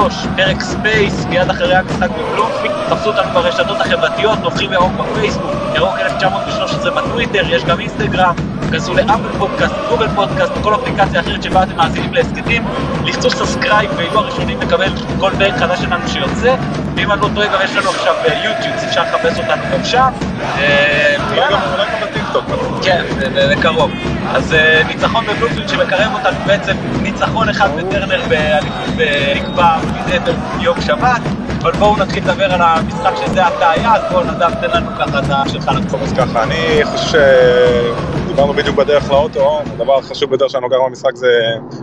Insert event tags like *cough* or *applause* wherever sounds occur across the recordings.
שלוש, פרק ספייס, מיד אחרי המשחק בבלומפילד, תפסו אותנו ברשתות החברתיות, נובחים ירוק בפייסבוק, ירוק 1913 בטוויטר, יש גם אינסטגרם, כנסו לאפל פודקאסט, גוגל פודקאסט, וכל אפליקציה אחרת שבה אתם מאזינים להסכתים, לחצו subscribe ותהיו הראשונים לקבל כל פרק חדש שלנו שיוצא, ואם אני לא טועה גם יש לנו עכשיו ביוטיוב, אפשר לחפש אותנו גם שם. בטיקטוק. כן, בקרוב. אז אה, ניצחון בבלומפילד שמקרב אותנו בעצם ניצחון אחד בטרנר באליפות בנקבע מדי יום שבת. אבל בואו נתחיל לדבר על המשחק שזה עתה היה, אז בואו נדב תן לנו ככה את השלך טוב, אז ככה, אני חושב שדיברנו בדיוק בדרך לאוטו, הדבר החשוב ביותר שלנו גם במשחק זה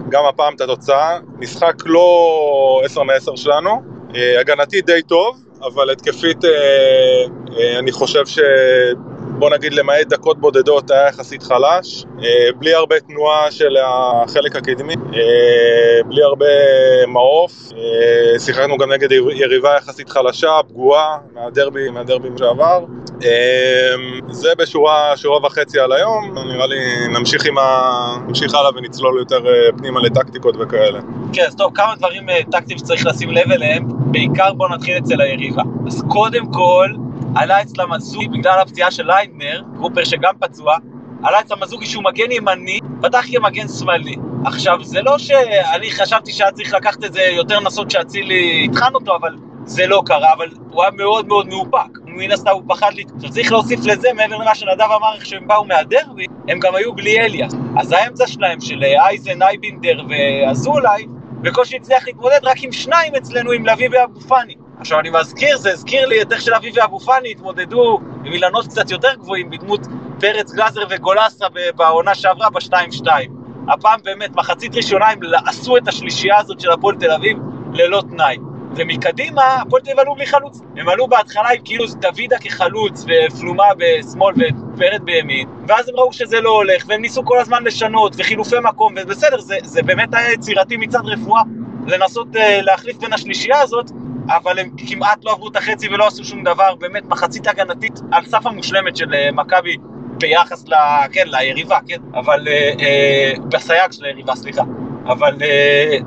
גם הפעם את התוצאה. משחק לא 10 מ-10 שלנו, אה, הגנתי די טוב, אבל התקפית אה, אני חושב ש... בוא נגיד למעט דקות בודדות היה יחסית חלש, אה, בלי הרבה תנועה של החלק הקדמי, אה, בלי הרבה מעוף, אה, שיחקנו גם נגד יריבה יחסית חלשה, פגועה, מהדרבי, מהדרבי שעבר. זה בשורה שורה וחצי על היום, נראה לי נמשיך ה... נמשיך הלאה ונצלול יותר פנימה לטקטיקות וכאלה. כן, אז טוב, כמה דברים טקטיים שצריך לשים לב אליהם, בעיקר בואו נתחיל אצל היריבה. אז קודם כל, עלה אצלם אזוגי בגלל הפציעה של ליידנר, גרופר שגם פצוע, עלה אצלם אזוגי שהוא מגן ימני, פתח כמגן שמאלי. עכשיו, זה לא שאני חשבתי שהיה צריך לקחת את זה יותר לנסות שאצילי יטחן אותו, אבל זה לא קרה, אבל הוא היה מאוד מאוד מאופק. מן הסתם הוא פחד לי. עכשיו צריך להוסיף לזה, מעבר למה שנדב אמר, איך שהם באו מהדרבי, הם גם היו בלי אליאס. אז האמצע שלהם, של אייזן, אייבינדר ואזולאי, בקושי הצליח להתמודד רק עם שניים אצלנו, עם לביא ואבו פאני. עכשיו אני מזכיר, זה הזכיר לי את איך שלביא ואבו פאני התמודדו עם אילנות קצת יותר גבוהים בדמות פרץ גלאזר וגולסה בעונה שעברה ב-2-2. הפעם באמת, מחצית ראשונה הם עשו את השלישייה הזאת של הפועל תל אביב ללא תנאי. ומקדימה, הפועל תל אביב עלו בלי חלוץ. הם עלו בהתחלה עם כאילו דוידה כחלוץ, ופלומה בשמאל ופרד בימין, ואז הם ראו שזה לא הולך, והם ניסו כל הזמן לשנות, וחילופי מקום, ובסדר, זה, זה באמת היה יצירתי מצד רפואה, לנסות uh, להחליף בין השלישייה הזאת, אבל הם כמעט לא עברו את החצי ולא עשו שום דבר, באמת מחצית הגנתית על סף המושלמת של uh, מכבי ביחס ל... כן, ליריבה, כן, אבל... Uh, uh, בסייג של היריבה, סליחה. אבל uh,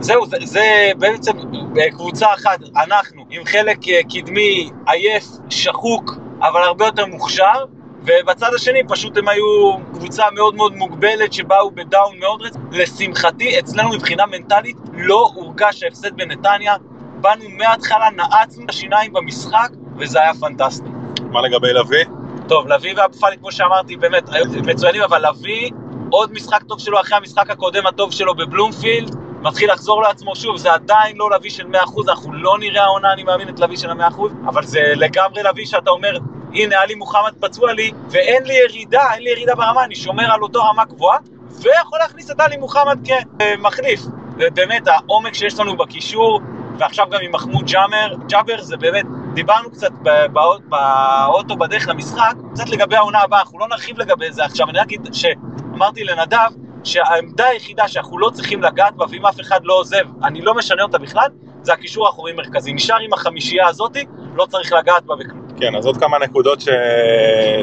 זהו, זה, זה בעצם אה, קבוצה אחת, אנחנו, עם חלק אה, קדמי עייף, שחוק, אבל הרבה יותר מוכשר, ובצד השני פשוט הם היו קבוצה מאוד מאוד מוגבלת שבאו בדאון מאוד רציני. לשמחתי, אצלנו מבחינה מנטלית לא הורגש ההפסד בנתניה, באנו מההתחלה, נעצנו את השיניים במשחק, וזה היה פנטסטי. מה לגבי לביא? טוב, לביא ואבו פאני, כמו שאמרתי, באמת היו מצוינים, אבל לביא, עוד משחק טוב שלו אחרי המשחק הקודם הטוב שלו בבלומפילד, מתחיל לחזור לעצמו שוב, זה עדיין לא לביא של 100%, אנחנו לא נראה העונה, אני מאמין, את לביא של ה-100%, אבל זה לגמרי לביא שאתה אומר, הנה, עלי מוחמד פצוע לי, ואין לי ירידה, אין לי ירידה ברמה, אני שומר על אותו רמה גבוהה, ויכול להכניס את עלי מוחמד כמחליף. ובאמת, העומק שיש לנו בקישור, ועכשיו גם עם מחמוד ג'אמר, ג'אבר זה באמת, דיברנו קצת ב- בא- באוטו בדרך למשחק, קצת לגבי העונה הבאה, אנחנו לא נרחיב לגבי זה עכשיו, אני רק אגיד שאמרתי לנדב, שהעמדה היחידה שאנחנו לא צריכים לגעת בה, ואם אף אחד לא עוזב, אני לא משנה אותה בכלל, זה הקישור האחורי מרכזי. נשאר עם החמישייה הזאתי, לא צריך לגעת בה בכלום. כן, אז עוד כמה נקודות ש...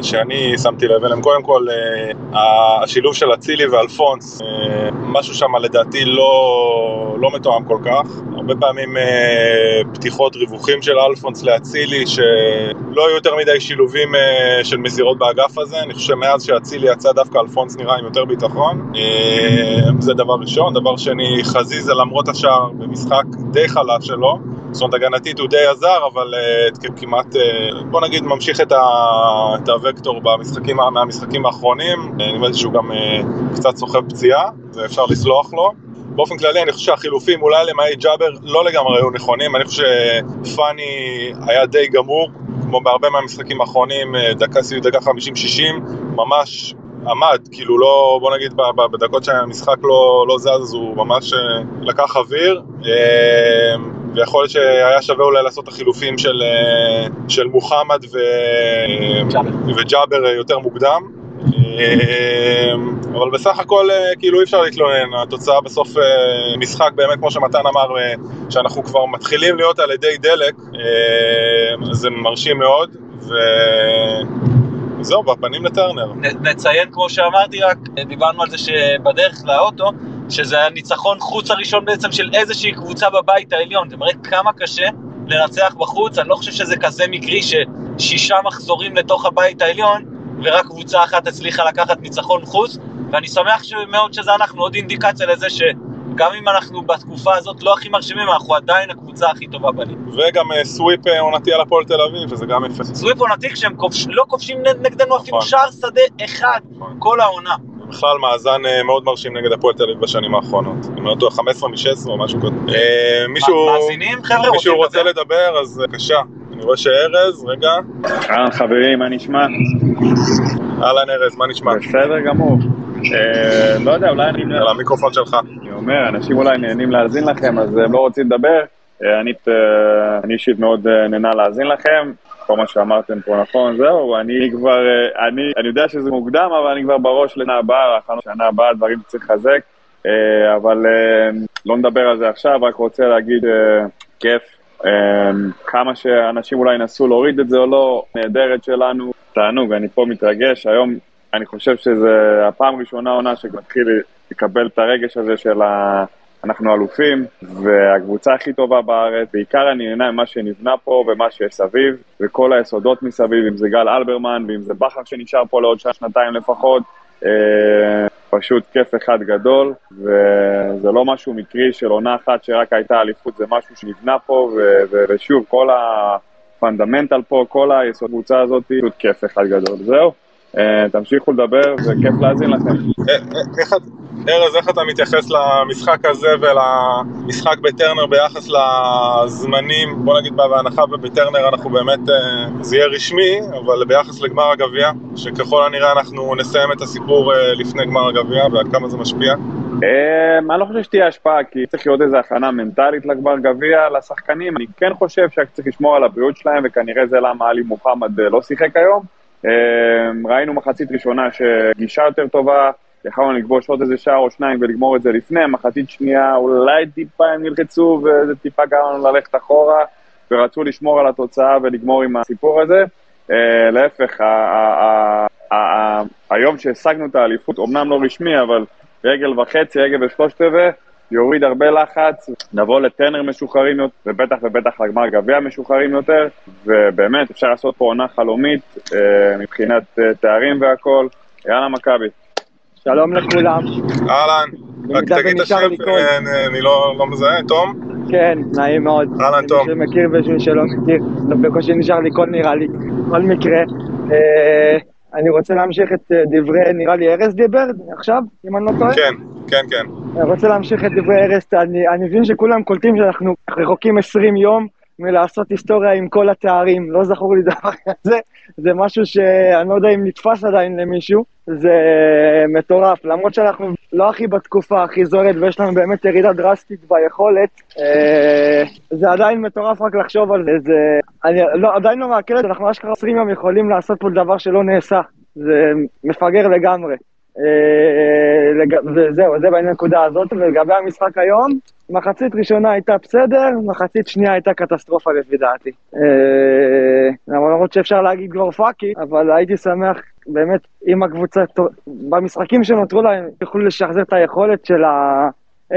שאני שמתי לב אליהן. קודם כל, אה, השילוב של אצילי ואלפונס, אה, משהו שם לדעתי לא, לא מתואם כל כך. הרבה פעמים אה, פתיחות ריווחים של אלפונס לאצילי, שלא היו יותר מדי שילובים של מסירות באגף הזה. אני חושב שמאז שאצילי יצא דווקא אלפונס נראה עם יותר ביטחון. זה דבר ראשון. דבר שני, חזיזה למרות השאר במשחק די חלש שלו. זאת אומרת, הגנתית הוא די עזר, אבל uh, כמעט, uh, בוא נגיד, ממשיך את, ה, את הוקטור במשחקים, מהמשחקים האחרונים. אה, נדמה לי שהוא גם קצת סוחב פציעה, ואפשר לסלוח לו. באופן כללי, אני חושב שהחילופים, אולי למעט ג'אבר, לא לגמרי היו נכונים. אני חושב שפאני היה די גמור, כמו בהרבה מהמשחקים האחרונים, אה, דקה סביב דקה 50-60, ממש עמד, כאילו לא, בוא נגיד בדקות שהמשחק לא, לא זז, הוא ממש אה, לקח אוויר, אה, ויכול להיות שהיה שווה אולי לעשות את החילופים של, אה, של מוחמד ו... ג'אבר. וג'אבר אה, יותר מוקדם. אה, אבל בסך הכל כאילו אי אפשר להתלונן, התוצאה בסוף משחק באמת כמו שמתן אמר, שאנחנו כבר מתחילים להיות על ידי דלק, זה מרשים מאוד, וזהו, בפנים לטרנר. נ- נציין, כמו שאמרתי, רק דיברנו על זה שבדרך לאוטו, שזה הניצחון חוץ הראשון בעצם של איזושהי קבוצה בבית העליון, זה מראה כמה קשה לנצח בחוץ, אני לא חושב שזה כזה מקרי ששישה מחזורים לתוך הבית העליון, ורק קבוצה אחת הצליחה לקחת ניצחון חוץ, ואני שמח מאוד שזה אנחנו, עוד אינדיקציה לזה שגם אם אנחנו בתקופה הזאת לא הכי מרשימים, אנחנו עדיין הקבוצה הכי טובה בליגה. וגם uh, סוויפ אה, עונתי על הפועל תל אביב, וזה גם יפה. סוויפ עונתי כשהם כובש, לא כובשים נגדנו אפילו נכון. שער שדה אחד נכון. כל העונה. בכלל מאזן מאוד מרשים נגד הפועל תל אביב בשנים האחרונות. אני אומר אותו 15 מ-16 או משהו כזה. מישהו, מאזינים חבר'ה? מישהו רוצה לדבר, אז בבקשה. אני רואה שארז, רגע. אהלן חברים, מה נשמע? אהלן ארז, מה נשמע? בסדר גמור. אה, לא יודע, אולי אני... על המיקרופון שלך. אני אומר, אנשים אולי נהנים להאזין לכם, אז הם לא רוצים לדבר. אה, אני אישית מאוד אה, נהנה להאזין לכם. כל מה שאמרתם פה נכון, זהו, אני כבר, אני, אני יודע שזה מוקדם, אבל אני כבר בראש לשנה הבאה, הכנו שנה הבאה, דברים שצריך לחזק, אבל לא נדבר על זה עכשיו, רק רוצה להגיד, כיף, כמה שאנשים אולי ינסו להוריד את זה או לא, נהדרת שלנו, תענוג, אני פה מתרגש, היום אני חושב שזה הפעם הראשונה עונה שמתחיל לקבל את הרגש הזה של ה... אנחנו אלופים, והקבוצה הכי טובה בארץ, בעיקר אני נהנה ממה שנבנה פה ומה שיש סביב, וכל היסודות מסביב, אם זה גל אלברמן ואם זה בכר שנשאר פה לעוד שעה, שנתיים לפחות, אה, פשוט כיף אחד גדול, וזה לא משהו מקרי של עונה אחת שרק הייתה אליפות, זה משהו שנבנה פה, ושוב, כל הפונדמנטל פה, כל היסוד הקבוצה הזאת, פשוט כיף אחד גדול. זהו. אה, תמשיכו לדבר, זה כיף להאזין לכם. אה, אה, ארז, איך אתה מתייחס למשחק הזה ולמשחק בטרנר ביחס לזמנים, בוא נגיד בהנחה ובטרנר אנחנו באמת, זה יהיה רשמי, אבל ביחס לגמר הגביע, שככל הנראה אנחנו נסיים את הסיפור לפני גמר הגביע ועד כמה זה משפיע? אני לא חושב שתהיה השפעה, כי צריך להיות איזו הכנה מנטלית לגמר גביע לשחקנים. אני כן חושב שצריך לשמור על הבריאות שלהם, וכנראה זה למה עלי מוחמד לא שיחק היום. ראינו מחצית ראשונה שגישה יותר טובה, יכולנו לכבוש עוד איזה שעה או שניים ולגמור את זה לפני, מחצית שנייה אולי טיפה הם נלחצו וזה טיפה גרם לנו ללכת אחורה ורצו לשמור על התוצאה ולגמור עם הסיפור הזה. אה, להפך, היום שהשגנו את האליפות, אמנם לא רשמי, אבל רגל וחצי, רגל ושלושת רבעי, יוריד הרבה לחץ, נבוא לטנר משוחררים יותר, ובטח ובטח לגמר גביע משוחררים יותר, ובאמת אפשר לעשות פה עונה חלומית אה, מבחינת אה, תארים והכל. יאללה מכבי. שלום לכולם. אהלן, רק תגיד את השם, אה, אני לא, לא מזהה, תום? כן, נעים מאוד. אהלן תום. מי שמכיר ומי שלא מכיר, בקושי נשאר לי קול נראה לי. בכל מקרה, אה, אני רוצה להמשיך את אה, דברי, נראה לי ארז דיבר עכשיו, אם אני לא טועה? כן, כן, כן. אני רוצה להמשיך את דברי ארז, אני, אני מבין שכולם קולטים שאנחנו רחוקים 20 יום מלעשות היסטוריה עם כל התארים, לא זכור לי דבר כזה, זה משהו שאני לא יודע אם נתפס עדיין למישהו, זה מטורף, למרות שאנחנו לא הכי בתקופה הכי זורת ויש לנו באמת ירידה דרסטית ביכולת, אה, זה עדיין מטורף רק לחשוב על זה, זה אני לא, עדיין לא מעכל את זה, אנחנו אשכרה 20 יום יכולים לעשות פה דבר שלא נעשה, זה מפגר לגמרי. אה, וזהו, זה בנקודה הזאת, ולגבי המשחק היום, מחצית ראשונה הייתה בסדר, מחצית שנייה הייתה קטסטרופה לפי דעתי. אה, למרות שאפשר להגיד כבר פאקי, אבל הייתי שמח באמת אם הקבוצה, במשחקים שנותרו להם, יוכלו לשחזר את היכולת של ה...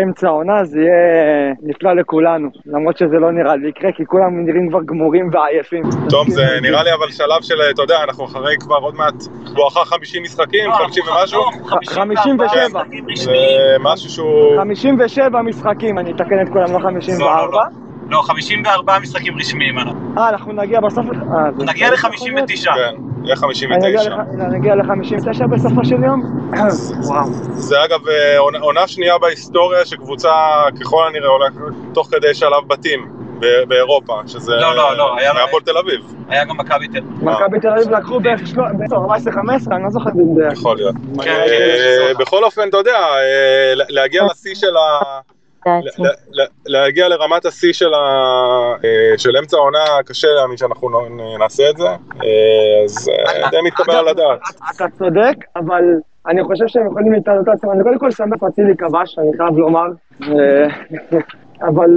אמצע העונה זה יהיה נפלא לכולנו, למרות שזה לא נראה לי יקרה, כי כולם נראים כבר גמורים ועייפים. טוב, זה נראה לי אבל שלב של, אתה יודע, אנחנו אחרי כבר עוד מעט, בואכה 50 משחקים, 50 לא, ומשהו? 57. זה משהו שהוא... 57 משחקים, אני אתקן את כולם, לא 54. לא, 54 משחקים רשמיים אנחנו. אה, אנחנו נגיע בסוף... אה, נגיע ל-59. כן, יהיה 59. נגיע ל-59 בסופו של יום? וואו. זה אגב אה, עונה שנייה בהיסטוריה שקבוצה ככל הנראה הולכת תוך כדי שלב בתים. באירופה, שזה לא, לא, לא, היה הפועל תל אביב. היה גם מכבי תל אביב. מכבי תל אביב לקחו ב-14-15, אני לא זוכר. יכול להיות. אה, בכל אופן, אתה יודע, להגיע לשיא של ה... להגיע לרמת השיא של, ה... אה, של אמצע העונה, קשה להאמין שאנחנו נעשה את זה, אה, אז אה, די מתקבל על הדעת. אתה צודק, אבל אני חושב שהם יכולים להתעלות את עצמם. אני קודם כל שמח אצילי כבש, אני חייב לומר, *laughs* אבל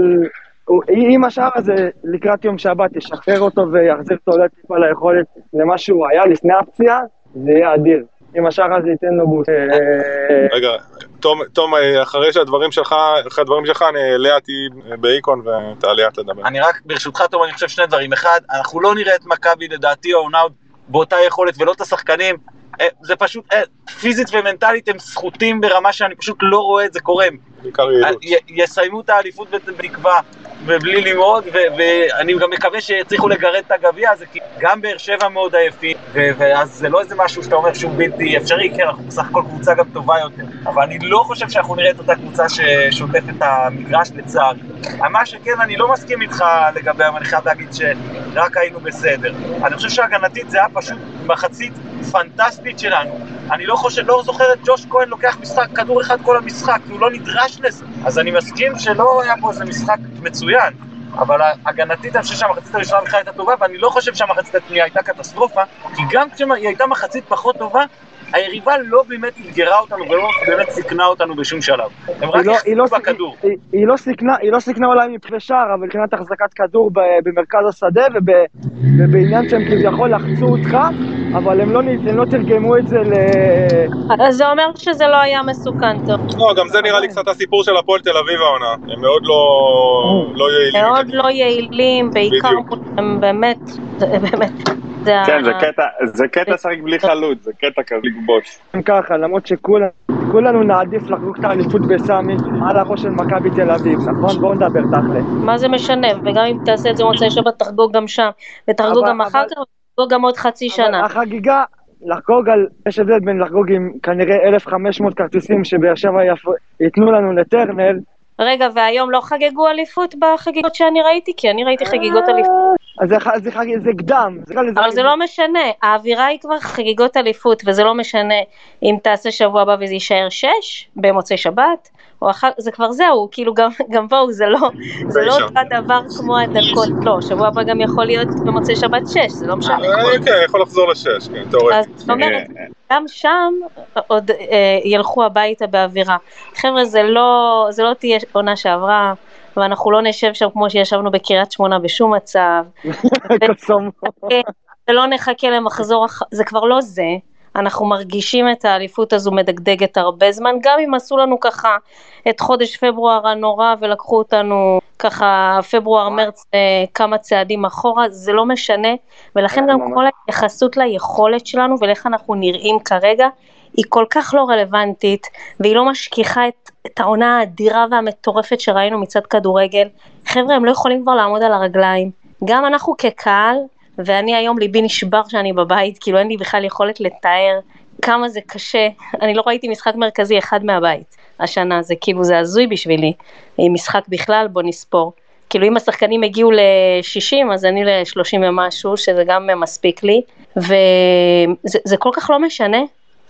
אם השאר הזה לקראת יום שבת ישחרר אותו ויחזיר אותו אולי טיפה ליכולת למה שהוא היה לפני הפציעה, זה יהיה אדיר. אם השאר הזה ייתן לו בוט. אה, רגע, תום, אה, אחרי שהדברים שלך, אחרי הדברים שלך, אני לאה תהיי באיקון ותעלי את לדבר. אני רק, ברשותך, תום, אני חושב שני דברים. אחד, אנחנו לא נראה את מכבי, לדעתי, העונה עוד באותה יכולת, ולא את השחקנים. אה, זה פשוט, אה, פיזית ומנטלית הם סחוטים ברמה שאני פשוט לא רואה את זה קורה. בעיקר יעילות. יסיימו את האליפות בתקווה ובלי ללמוד, ואני גם מקווה שיצליחו לגרד את הגביע הזה, כי גם באר שבע מאוד עייפים, ואז זה לא איזה משהו שאתה אומר שהוא בלתי אפשרי, כן, אנחנו בסך הכל קבוצה גם טובה יותר, אבל אני לא חושב שאנחנו נראה את אותה קבוצה ששוטפת את המגרש לצערי. מה שכן, אני לא מסכים איתך לגבי, אני חייב להגיד שרק היינו בסדר. אני חושב שהגנתית זה היה פשוט מחצית פנטסטית שלנו. אני לא חושב, לא זוכר את ג'וש כהן לוקח משחק, כדור אחד כל המשחק, כי הוא לא נדרש לזה. אז אני מסכים שלא היה פה איזה משחק מצוין. אבל הגנתית, אני חושב שהמחצית הראשונה בכלל הייתה טובה, ואני לא חושב שהמחצית השנייה הייתה קטסטרופה, כי גם כשהיא הייתה מחצית פחות טובה, היריבה לא באמת אתגרה אותנו ולא באמת סיכנה אותנו בשום שלב. הם רק לא- היא לא- החזיקו בכדור. היא- לא סיכנה, היא לא סיכנה אולי מפני שער, אבל מבחינת החזקת כדור ב- במרכז השדה וב- ובעניין שהם כביכול לחצו אותך, אבל הם לא, הם לא תרגמו את זה ל... אז זה אומר שזה לא היה מסוכן טוב. לא, גם זה נראה לי קצת הסיפור של הפועל תל אביב העונה. הם מאוד לא לא יעילים. מאוד. לא יעילים, בעיקר. הם באמת, באמת, כן, זה ה- קטע, זה קטע לשחק בלי חלוץ, זה קטע כזה לכבוש. ככה, למרות שכולנו נעדיף לחגוג את האליפות בסמי על הראש של מכבי תל אביב, נכון? בואו נדבר תכל'ס. מה זה משנה, וגם אם תעשה את זה במוצאי שבת, תחגוג גם שם, ותחגוג גם אחר כך, ותחגוג גם עוד חצי שנה. החגיגה, לחגוג על, יש הבדל בין לחגוג עם כנראה 1,500 כרטיסים שבאר שבע ייתנו לנו לטרנל, רגע, והיום לא חגגו אליפות בחגיגות שאני ראיתי? כי אני ראיתי חגיגות אליפות. אז זה, קדם. זה, אבל זה לא משנה, האווירה היא כבר חגיגות אליפות, וזה לא משנה אם תעשה שבוע הבא וזה יישאר שש במוצאי שבת, או אחר, זה כבר זהו, כאילו גם, גם בואו, זה לא, זה לא. אותו הדבר כמו הדקות, לא, שבוע הבא גם יכול להיות במוצאי שבת שש, זה לא משנה. אה, כן, יכול לחזור לשש, כן, אז תיאורטית. זאת אומרת, גם שם עוד אה, ילכו הביתה באווירה. חבר'ה, זה לא, זה לא תהיה עונה שעברה, ואנחנו לא נשב שם כמו שישבנו בקריית שמונה בשום מצב. *laughs* ולא נחכה למחזור, זה כבר לא זה. אנחנו מרגישים את האליפות הזו מדגדגת הרבה זמן, גם אם עשו לנו ככה את חודש פברואר הנורא ולקחו אותנו ככה פברואר-מרץ אה, כמה צעדים אחורה, זה לא משנה, ולכן גם ממש. כל ההתייחסות ליכולת שלנו ולאיך אנחנו נראים כרגע, היא כל כך לא רלוונטית, והיא לא משכיחה את, את העונה האדירה והמטורפת שראינו מצד כדורגל. חבר'ה, הם לא יכולים כבר לעמוד על הרגליים. גם אנחנו כקהל, ואני היום ליבי נשבר שאני בבית, כאילו אין לי בכלל יכולת לתאר כמה זה קשה. אני לא ראיתי משחק מרכזי אחד מהבית השנה, זה כאילו, זה הזוי בשבילי. משחק בכלל, בוא נספור. כאילו אם השחקנים הגיעו ל-60 אז אני ל-30 ומשהו, שזה גם מספיק לי, וזה זה כל כך לא משנה.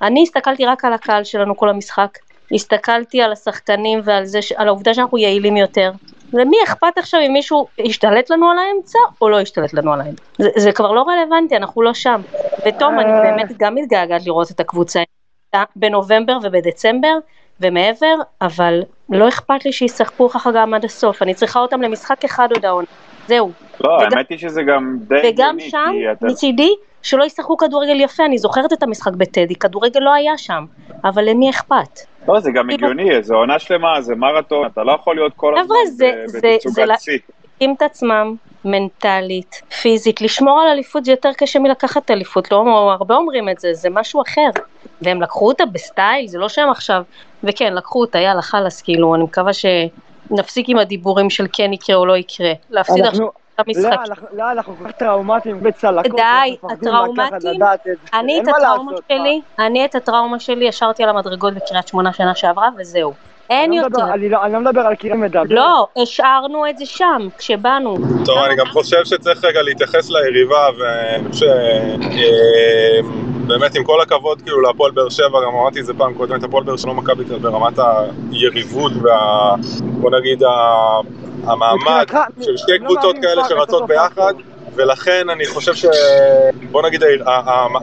אני הסתכלתי רק על הקהל שלנו כל המשחק, הסתכלתי על השחקנים ועל זה, על העובדה שאנחנו יעילים יותר. למי אכפת עכשיו אם מישהו ישתלט לנו על האמצע או לא ישתלט לנו על האמצע? זה, זה כבר לא רלוונטי, אנחנו לא שם. ותום, אני אה. באמת גם מתגעגעת לראות את הקבוצה בנובמבר ובדצמבר ומעבר, אבל לא אכפת לי שישחקו ככה גם עד הסוף. אני צריכה אותם למשחק אחד עוד העונה. זהו. לא, וגם- האמת היא שזה גם די וגם הגיוני, שם, אתה... מצידי, שלא ישחקו כדורגל יפה, אני זוכרת את המשחק בטדי, כדורגל לא היה שם, אבל למי אכפת? לא, זה גם הגיוני, זה עונה שלמה, זה מרתון, אתה לא יכול להיות כל הזמן בתצוגת שיא. להתאים את עצמם מנטלית, פיזית, לשמור על אליפות זה יותר קשה מלקחת אליפות, לא הרבה אומרים את זה, זה משהו אחר. והם לקחו אותה בסטייל, זה לא שהם עכשיו, וכן, לקחו אותה, יאללה, חלאס, כאילו, אני מקווה שנפסיק עם הדיבורים של כן יקרה או לא יקרה. להפסיד עכשיו את המשחק. לא, אנחנו- לא, כל כך טראומטיים בצלקות. די, הטראומטיים. אני את מה הטראומה שלי, אני את הטראומה שלי ישרתי על המדרגות בקריית שמונה שנה שעברה, וזהו. אין לא יותר. אני לא- אני לא מדבר על קרן מדבר. לא, השארנו את זה שם, כשבאנו. טוב, אני גם חושב שצריך רגע להתייחס ליריבה, ואני חושב שבאמת עם כל הכבוד כאילו להפועל באר שבע, גם אמרתי את זה פעם קודמת, הפועל באר שבע לא מכבי תל ברמת היריבות וה... בוא נגיד המעמד של שתי לא קבוצות כאלה שרצות ביחד. ולכן אני חושב ש... בוא נגיד,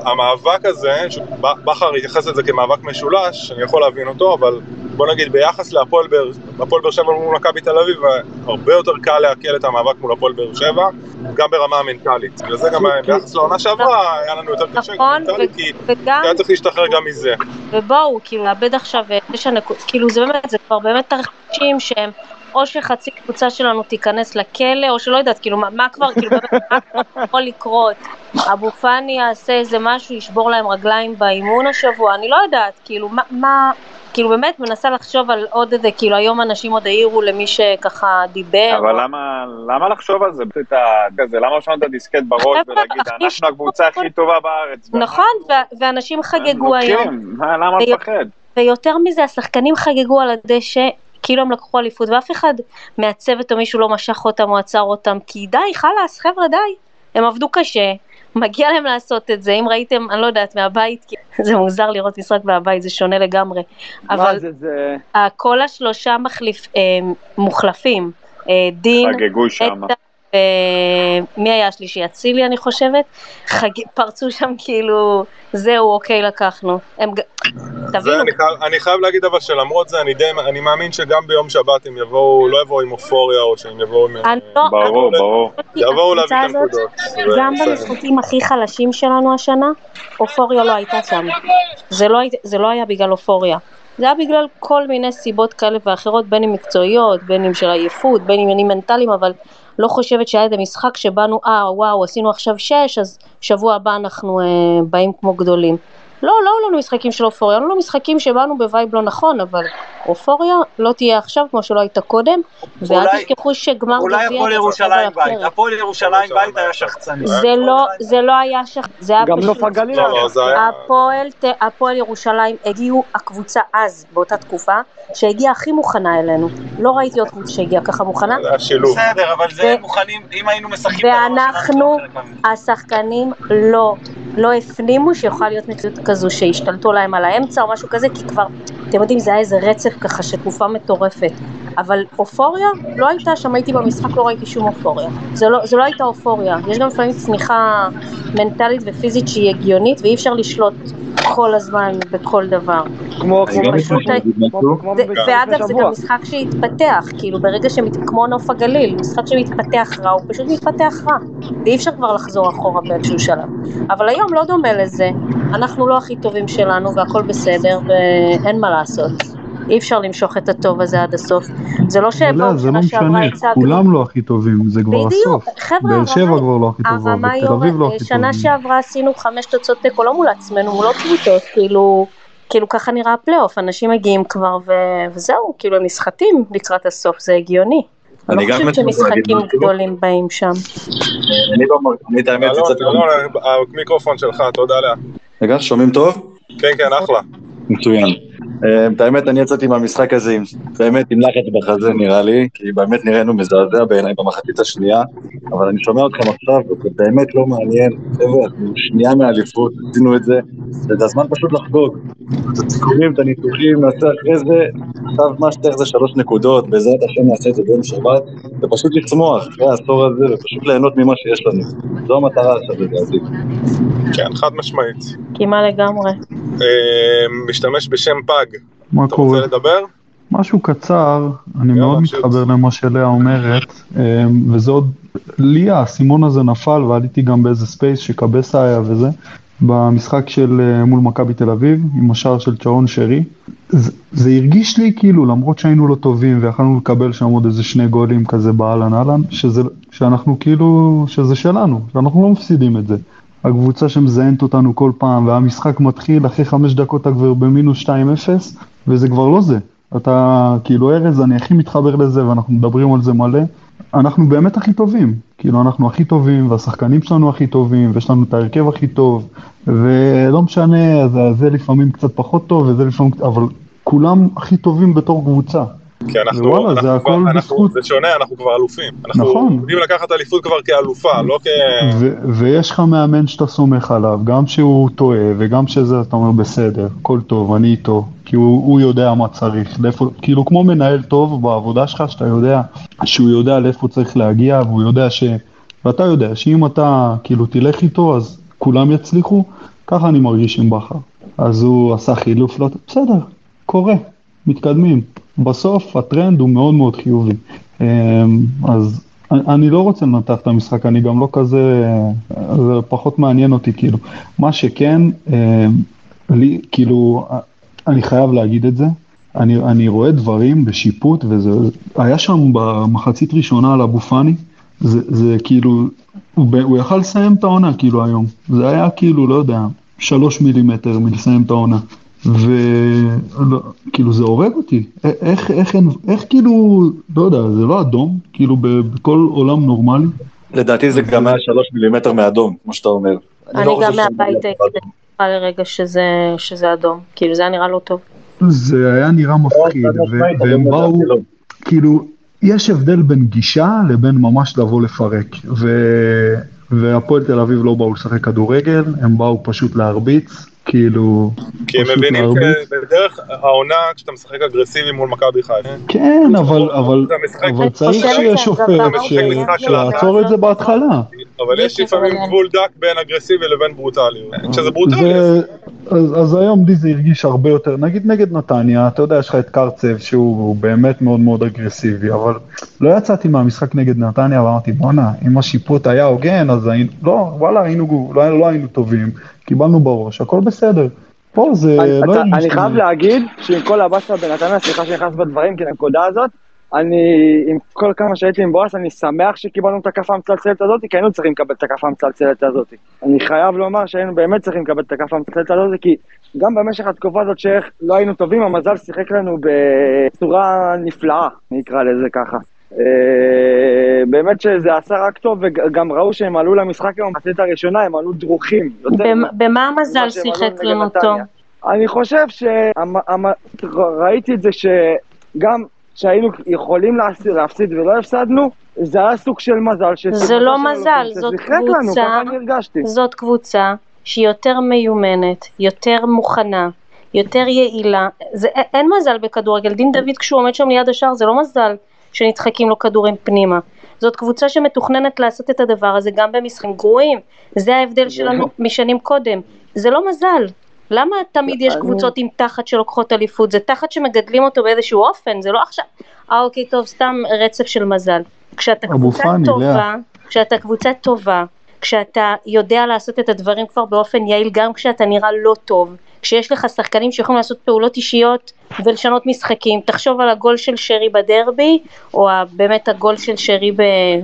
המאבק הזה, שבכר התייחס לזה כמאבק משולש, אני יכול להבין אותו, אבל בוא נגיד, ביחס להפועל באר שבע מול מכבי תל אביב, הרבה יותר קל לעכל את המאבק מול הפועל באר שבע, גם ברמה המנטלית. בגלל זה גם ביחס לעונה שעברה, היה לנו יותר קשה נכון, כי היה צריך להשתחרר גם מזה. ובואו, כאילו, לאבד עכשיו אה, תשע נקודות, כאילו, זה באמת, זה כבר באמת תרחישים שהם, או שחצי קבוצה שלנו תיכנס לכלא, או שלא יודעת, כאילו, מה, מה כבר, כאילו, באמת, מה כבר יכול לקרות? אבו פאני יעשה איזה משהו, ישבור להם רגליים באימון השבוע, אני לא יודעת, כאילו, מה, מה, כאילו, באמת, מנסה לחשוב על עוד איזה, כאילו, היום אנשים עוד העירו למי שככה דיבר. אבל למה, למה לחשוב על זה? את ה- כזה, למה לשנות את הדיסקט בראש ולהגיד, אנחנו הקבוצה הכי טובה בארץ. נכון, ו- ואנשים חגגו היום. למה לפחד? ויותר מזה, השחקנים חגגו על הדשא, כאילו הם לקחו אליפות, ואף אחד מהצוות או מישהו לא משך אותם או עצר אותם, כי די, חלאס, חבר'ה, די. הם עבדו קשה, מגיע להם לעשות את זה. אם ראיתם, אני לא יודעת, מהבית, כי זה מוזר לראות משחק מהבית, זה שונה לגמרי. אבל זה, זה... כל השלושה מחליף, אה, מוחלפים, אה, דין, חגגו שם. ומי היה השלישי? אצילי אני חושבת, חג... פרצו שם כאילו, זהו, אוקיי, לקחנו. הם... תבינו, אני חייב, אני חייב להגיד אבל שלמרות זה אני די, אני מאמין שגם ביום שבת הם יבואו, לא יבואו עם אופוריה או שהם יבואו עם... אני לא... ברור, ברור. יבואו להביא את הנקודות. גם. במשחקים הכי חלשים שלנו השנה, אופוריה לא הייתה שם. זה לא, זה לא היה בגלל אופוריה. זה היה בגלל כל מיני סיבות כאלה ואחרות, בין אם מקצועיות, בין אם של עייפות, בין אם עניינים מנטליים, אבל לא חושבת שהיה איזה משחק שבאנו, אה, וואו, עשינו עכשיו שש, אז שבוע הבא אנחנו אה, באים כמו גדולים. לא, לא היו לנו משחקים של אופוריה, היו לנו משחקים שבאנו ב-vibe לא נכון, אבל אופוריה לא תהיה עכשיו כמו שלא הייתה קודם, ואל אולי- תשכחו שגמר אולי גביע הפועל זה ירושלים בית. הפועל ירושלים בית היה שחצני. זה לא, זה לא היה שח... זה היה גם פשוט... נוף הגליל לא, היה לא, היה... הפועל, הפועל ירושלים הגיעו הקבוצה אז, באותה תקופה, שהגיעה הכי מוכנה אלינו. לא ראיתי עוד קבוצה שהגיעה ככה מוכנה. זה היה שילוב. בסדר, אבל זה מוכנים, אם היינו משחקים... ואנחנו. השחקנים לא, לא הפנימו שיכולה להיות מציאות כזו שהשתלטו להם על האמצע או משהו כזה, כי כבר, אתם יודעים, זה היה איזה רצף ככה של תקופה מטורפת. אבל אופוריה לא הייתה שם, הייתי במשחק, לא ראיתי שום אופוריה. זה לא, זה לא הייתה אופוריה. יש גם לפעמים צמיחה מנטלית ופיזית שהיא הגיונית, ואי אפשר לשלוט כל הזמן בכל דבר. כמו זה כמו פשוט כמו- זה- ואגב זה. גם משחק שהתפתח, כאילו ברגע שמת... כמו נוף הגליל, משחק שמתפתח רע, הוא פשוט מתפתח רע, ואי אפשר כבר לחזור אחורה באיזשהו שלב. אבל היום לא דומה לזה, אנחנו לא הכי טובים שלנו והכל בסדר, ואין מה לעשות. אי אפשר למשוך את הטוב הזה עד הסוף. זה לא לא, שבאו זה לא שנה שעברה משנה, הצגנו. כולם לא הכי טובים, זה כבר בדיוק, הסוף. חבר'ה, באר שבע כבר לא הכי טובה, ותל אביב לא הכי שנה טובים. שעברה עשינו חמש תוצאות תיקו, לא מול עצמנו, מול עוד קבוצות, כאילו, כאילו ככה נראה הפלייאוף, אנשים מגיעים כבר ו... וזהו, כאילו הם נסחטים לקראת הסוף, זה הגיוני. אני לא חושבת שמשחקים. גדולים באים שם. אני לא את האמת, יצאתי... אלון, המיקרופון שלך, תודה עליה. רגע, שומעים טוב? כן, כן, אחלה. מצוין. אה, את האמת, אני יצאתי מהמשחק הזה עם, באמת עם לחץ בחזה נראה לי, כי באמת נראינו מזעזע בעיניי במחצית השנייה, אבל אני שומע אתכם עכשיו, וזה באמת לא מעניין, חבר'ה, אנחנו שנייה מהאליפות, עשינו את זה, וזה הזמן פשוט לחגוג. את הסיכומים, את הניתוחים, נעשה אחרי זה, עכשיו מה שצריך זה שלוש נקודות, בעזרת השם נעשה את זה ביום שבת, ופשוט לצמוח אחרי העשור הזה, ופשוט ליהנות ממה שיש לנו. זו המטרה עכשיו לדעתי. כן, חד משמעית. כמעט לגמרי. אה, משתמש בשם פג. מה אתה קורה? רוצה לדבר? משהו קצר, אני יאללה, מאוד שוט. מתחבר למה שלאה אומרת, אמ, וזה עוד, לי האסימון הזה נפל ועליתי גם באיזה space שקבסה היה וזה, במשחק של אה, מול מכבי תל אביב, עם השער של צ'רון שרי. זה, זה הרגיש לי כאילו, למרות שהיינו לא טובים ויכלנו לקבל שם עוד איזה שני גולים כזה באהלן אהלן, שזה, שאנחנו כאילו, שזה שלנו, שאנחנו לא מפסידים את זה. הקבוצה שמזיינת אותנו כל פעם, והמשחק מתחיל, אחרי חמש דקות אתה כבר במינוס 2-0, וזה כבר לא זה. אתה, כאילו, ארז, אני הכי מתחבר לזה, ואנחנו מדברים על זה מלא. אנחנו באמת הכי טובים. כאילו, אנחנו הכי טובים, והשחקנים שלנו הכי טובים, ויש לנו את ההרכב הכי טוב, ולא משנה, זה, זה לפעמים קצת פחות טוב, וזה לפעמים, אבל כולם הכי טובים בתור קבוצה. כי אנחנו, וואלה, אנחנו זה כבר, אנחנו. זה שונה, אנחנו כבר אלופים. אנחנו נכון. יודעים לקחת אליפות כבר כאלופה, לא כ... ו- ויש לך מאמן שאתה סומך עליו, גם שהוא טועה וגם שזה, אתה אומר בסדר, הכל טוב, אני איתו, כי הוא, הוא יודע מה צריך, לאיפה, כאילו כמו מנהל טוב בעבודה שלך, שאתה יודע שהוא יודע לאיפה צריך להגיע, והוא יודע ש... ואתה יודע שאם אתה כאילו תלך איתו, אז כולם יצליחו, ככה אני מרגיש עם בכר. אז הוא עשה חילוף, לא... בסדר, קורה. מתקדמים. בסוף הטרנד הוא מאוד מאוד חיובי. אמ, אז אני- לא רוצה לנתח את המשחק, אני גם לא כזה, זה פחות מעניין אותי, כאילו. מה שכן, אמ, לי, כאילו, אני חייב להגיד את זה, אני, אני רואה דברים בשיפוט, וזה היה שם במחצית ראשונה על אבו פאני, זה, זה כאילו, הוא, הוא יכל לסיים את העונה כאילו היום, זה היה כאילו, לא יודע, שלוש מילימטר מלסיים את העונה, וכאילו זה הורג אותי, איך, איך, איך, איך כאילו, לא יודע, זה לא אדום, כאילו ב- בכל עולם נורמלי, לדעתי זה גם היה שלוש מילימטר מאדום, כמו שאתה אומר. אני לא גם מהבית הייתי. בטוחה לרגע שזה, שזה אדום, כאילו זה היה נראה לא טוב. זה היה נראה מפחיד, אדום והם באו, לא. כאילו, יש הבדל בין גישה לבין ממש לבוא לפרק. ו... והפועל תל אביב לא באו לשחק כדורגל, הם באו פשוט להרביץ, כאילו, כי הם מבינים. שבדרך העונה, כשאתה משחק אגרסיבי מול מכבי חיפה, כן, אבל, אבל, צריך חושבת שיהיה שופט שיעצור את זה בהתחלה. אבל יש לפעמים גבול דק בין אגרסיבי לבין ברוטליות. כשזה ברוטלי, אז זה, אז, אז היום לי זה הרגיש הרבה יותר, נגיד נגד נתניה, אתה יודע, יש לך את קרצב שהוא באמת מאוד מאוד אגרסיבי, אבל לא יצאתי מהמשחק נגד נתניה ואמרתי, בואנה, אם השיפוט היה הוגן, אז היינו, לא, וואלה, היינו, לא, לא היינו טובים, קיבלנו בראש, הכל בסדר. פה זה אני- לא אתה- אני חייב להגיד שעם כל הבאסה בנתניה, סליחה שאני נכנס בדברים, כי הנקודה הזאת, אני, עם כל כמה שהייתי עם בועז, אני שמח שקיבלנו את הכף המצלצלת הזאת, כי היינו צריכים לקבל את הכף המצלצלת הזאת. אני חייב לומר שהיינו באמת צריכים לקבל את הכף המצלצלת הזאת, כי גם במשך התקופה הזאת שאיך לא היינו טובים, המזל שיחק לנו בצורה נפלאה, נקרא לזה ככה. באמת שזה עשה רק טוב, וגם ראו שהם עלו למשחק היום, במחצית הראשונה, הם עלו דרוכים. במה המזל שיחק לנו. טוב? אני חושב שראיתי את זה שגם שהיינו יכולים להפסיד, ולא הפסדנו, זה היה סוג של מזל. זה לא מזל, זאת קבוצה-. זאת קבוצה שהיא יותר מיומנת, יותר מוכנה, יותר יעילה. זה, אין מזל בכדורגל. דין דוד כשהוא עומד שם ליד השער זה לא מזל שנדחקים לו כדורים פנימה. זאת קבוצה שמתוכננת לעשות את הדבר הזה גם במשחקים גרועים. זה ההבדל שלנו משנים קודם. זה לא מזל. למה תמיד יש קבוצות עם תחת שלוקחות אליפות? זה תחת שמגדלים אותו באיזשהו אופן, זה לא עכשיו, אה אוקיי טוב, סתם רצף של מזל. כשאתה קבוצה טובה. כשאתה קבוצה טובה, כשאתה יודע לעשות את הדברים כבר באופן יעיל, גם כשאתה נראה לא טוב, כשיש לך שחקנים שיכולים לעשות פעולות אישיות ולשנות משחקים, תחשוב על הגול של שרי בדרבי, או באמת הגול של שרי ב-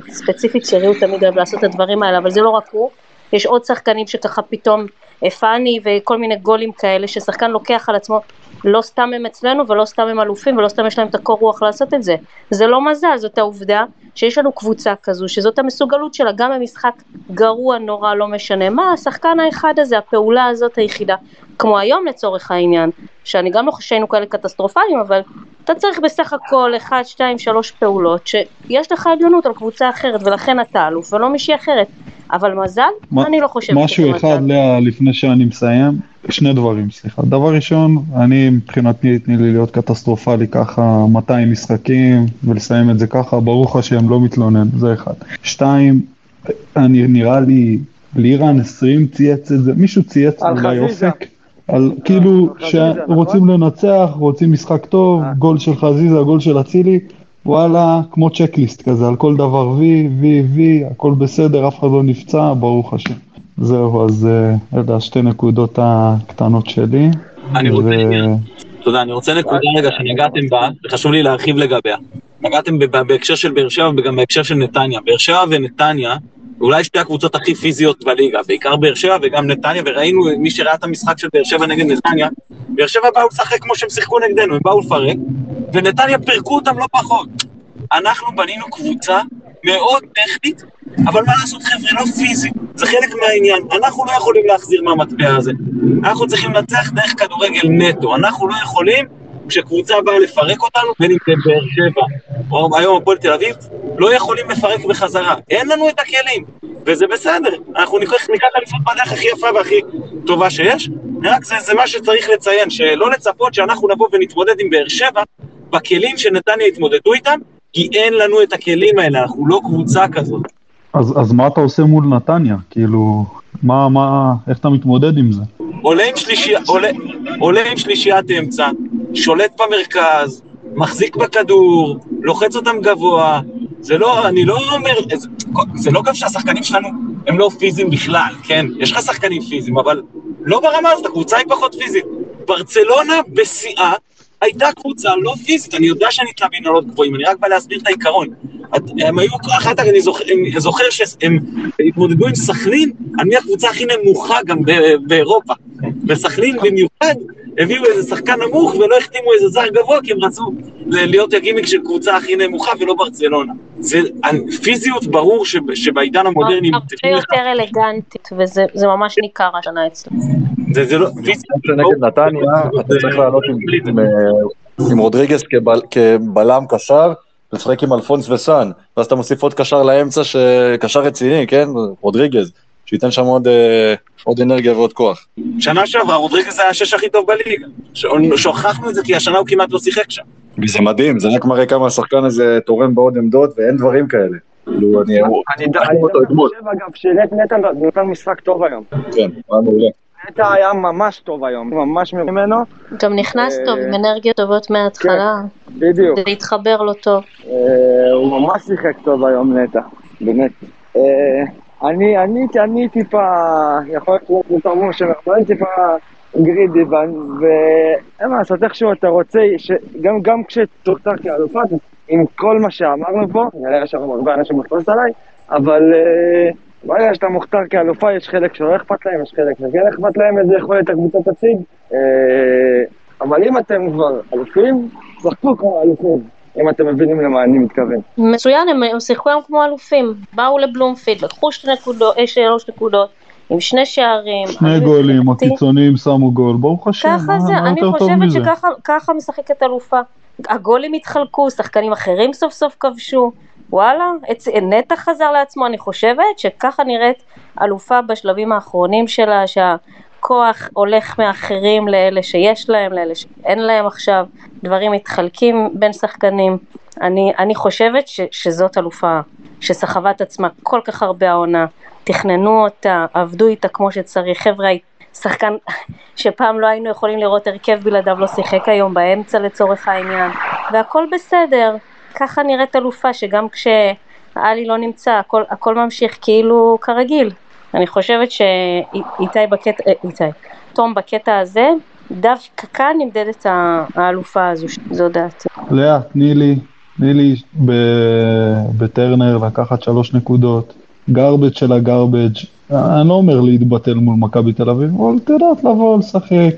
ספציפית, שרי הוא תמיד אוהב לעשות את הדברים האלה, אבל זה לא רק הוא, יש עוד שחקנים שככה פתאום, פאני וכל מיני גולים כאלה, ששחקן לוקח על עצמו, לא סתם הם אצלנו ולא סתם הם אלופים ולא סתם יש להם את הקור רוח לעשות את זה. זה לא מזל, זאת העובדה שיש לנו קבוצה כזו, שזאת המסוגלות שלה, גם במשחק גרוע נורא, לא משנה מה, השחקן האחד הזה, הפעולה הזאת היחידה, כמו היום לצורך העניין, שאני גם לא חושבת שהיינו כאלה קטסטרופליים, אבל אתה צריך בסך הכל 1, 2, 3 פעולות, שיש לך עליונות על קבוצה אחרת, ולכן אתה אלוף ולא מישהי אחרת. אבל מזל? מה- אני לא חושבת משהו שזה אחד. לאה, לפני שאני מסיים, שני דברים, סליחה. דבר ראשון, אני מבחינתי, תני לי להיות קטסטרופלי ככה 200 משחקים ולסיים את זה ככה, ברוך השם, לא מתלונן, זה אחד. שתיים, אני, נראה לי, לירן 20 צייץ את זה, מישהו צייץ על אולי חזיזה. אופק. על כאילו, על חזיזה, שרוצים לנצח, רוצים משחק טוב, אה. גול של חזיזה, גול של אצילי, וואלה, כמו צ'קליסט כזה, על כל דבר וי, וי, וי, הכל בסדר, אף אחד לא נפצע, ברוך השם. זהו, אז אה, אלה השתי נקודות הקטנות שלי. אני רוצה. תודה, אני רוצה נקודה רגע שנגעתם בה, וחשוב לי להרחיב לגביה. נגעתם ב- בהקשר של באר שבע וגם בהקשר של נתניה. באר שבע ונתניה, אולי שתי הקבוצות הכי פיזיות בליגה, בעיקר באר שבע וגם נתניה, וראינו, מי שראה את המשחק של באר שבע נגד נתניה, באר שבע באו לשחק כמו שהם שיחקו נגדנו, הם באו לפרק, ונתניה פירקו אותם לא פחות. אנחנו בנינו קבוצה מאוד טכנית, אבל מה לעשות חבר'ה, לא פיזית, זה חלק מהעניין. אנחנו לא יכולים להחזיר מהמטבע הזה. אנחנו צריכים לנצח דרך כדורגל נטו. אנחנו לא יכולים, כשקבוצה באה לפרק אותנו, בין אם זה באר שבע או היום הפועל תל אביב, לא יכולים לפרק בחזרה. אין לנו את הכלים, וזה בסדר. אנחנו ניקח, ניקח אליפות בדרך הכי יפה והכי טובה שיש. רק זה, זה מה שצריך לציין, שלא לצפות שאנחנו נבוא ונתמודד עם באר שבע בכלים שנתניה התמודדו איתם, כי אין לנו את הכלים האלה, אנחנו לא קבוצה כזאת. אז, אז מה אתה עושה מול נתניה? כאילו, מה, מה, איך אתה מתמודד עם זה? עולה עם, שלישי, עולה, עולה עם שלישיית אמצע, שולט במרכז, מחזיק בכדור, לוחץ אותם גבוה. זה לא, אני לא אומר, זה, זה לא גם שהשחקנים שלנו הם לא פיזיים בכלל, כן? יש לך שחקנים פיזיים, אבל לא ברמה הזאת, הקבוצה היא פחות פיזית. ברצלונה בשיאה הייתה קבוצה לא פיזית, אני יודע שאני תלה בנעלות גבוהים, אני רק בא להסביר את העיקרון. הם היו, אחת, אני זוכר, זוכר שהם התמודדו עם סכנין, אני הקבוצה הכי נמוכה גם ב- באירופה. בסכנין במיוחד, הביאו איזה שחקן נמוך ולא החתימו איזה זר גבוה, כי הם רצו להיות הגימיק של קבוצה הכי נמוכה ולא ברצלונה. זה, פיזיות ברור שב- שבעידן המודרני, הרבה יותר אלגנטית, וזה זה ממש ניכר השנה אצלנו. זה, זה לא, פיזיות, שנגד נתניה, אתה צריך לעלות עם- רודריגז כבל- כבלם קשר, לשחק עם אלפונס וסאן, ואז אתה מוסיף עוד קשר לאמצע, ש- קשר רציני, כן? רודריגז, שייתן שם עוד, אה, עוד אנרגיה ועוד כוח. שנה שעברה רודריגז היה השש הכי טוב בליגה. ש- שוכחנו את זה כי השנה הוא כמעט לא שיחק שם. וזה מדהים, זה רק מראה כמה השחקן הזה תורם בעוד עמדות, ואין דברים כאלה. כאילו, אני... אני ד- ראינו אני אותו אתמול. חושב אגב שנטע נתן משחק טוב היום. כן, היה מעולה. נטע היה ממש טוב היום, ממש ממנו, גם נכנס אה, טוב עם אנרגיות טובות מההתחלה, בדיוק. זה להתחבר לו טוב. אה, הוא ממש שיחק טוב היום נטע, באמת. אה, אני, אני, אני טיפה, יכול להיות שזה שאנחנו אני טיפה גרידי, ואין מה לעשות, איכשהו אתה רוצה, שגם גם כשתוכתר כאלופה, עם כל מה שאמרנו פה, נראה שם הרבה אנשים מתפוס עליי, אבל אה, ברגע שאתה מוכתר כאלופה, יש חלק שלא אכפת להם, יש חלק שכן אכפת להם, איזה יכולת הקבוצה תציג. אה, אבל אם אתם כבר אלופים, שחקו כמו אלופים, אם אתם מבינים למה אני מתכוון. מצוין, הם שיחקו היום כמו אלופים. באו לבלומפילד, לקחו שתי נקודות, אה, שלוש נקודות, עם שני שערים. שני גולים, הקיצונים שמו גול, ברוך השם, ככה מה זה, אני חושבת? שככה ככה משחקת אלופה. הגולים התחלקו, שחקנים אחרים סוף סוף כבשו. וואלה, נטע חזר לעצמו, אני חושבת שככה נראית אלופה בשלבים האחרונים שלה, שהכוח הולך מאחרים לאלה שיש להם, לאלה שאין להם עכשיו, דברים מתחלקים בין שחקנים. אני, אני חושבת ש, שזאת אלופה שסחבה את עצמה כל כך הרבה העונה, תכננו אותה, עבדו איתה כמו שצריך, חבר'ה, שחקן *laughs* שפעם לא היינו יכולים לראות הרכב בלעדיו לא שיחק היום באמצע לצורך העניין, והכל בסדר, ככה נראית אלופה שגם כשאלי לא נמצא הכל, הכל ממשיך כאילו כרגיל. אני חושבת שאיתי בקטע, אה, איתי, תום בקטע הזה, דווקא כאן נמדדת האלופה הזו, זו דעתי. לאה, תני לי, תני לי בטרנר לקחת שלוש נקודות, גרבג' של הגרבג', אני לא אומר להתבטל מול מכבי תל אביב, אבל את יודעת לבוא לשחק,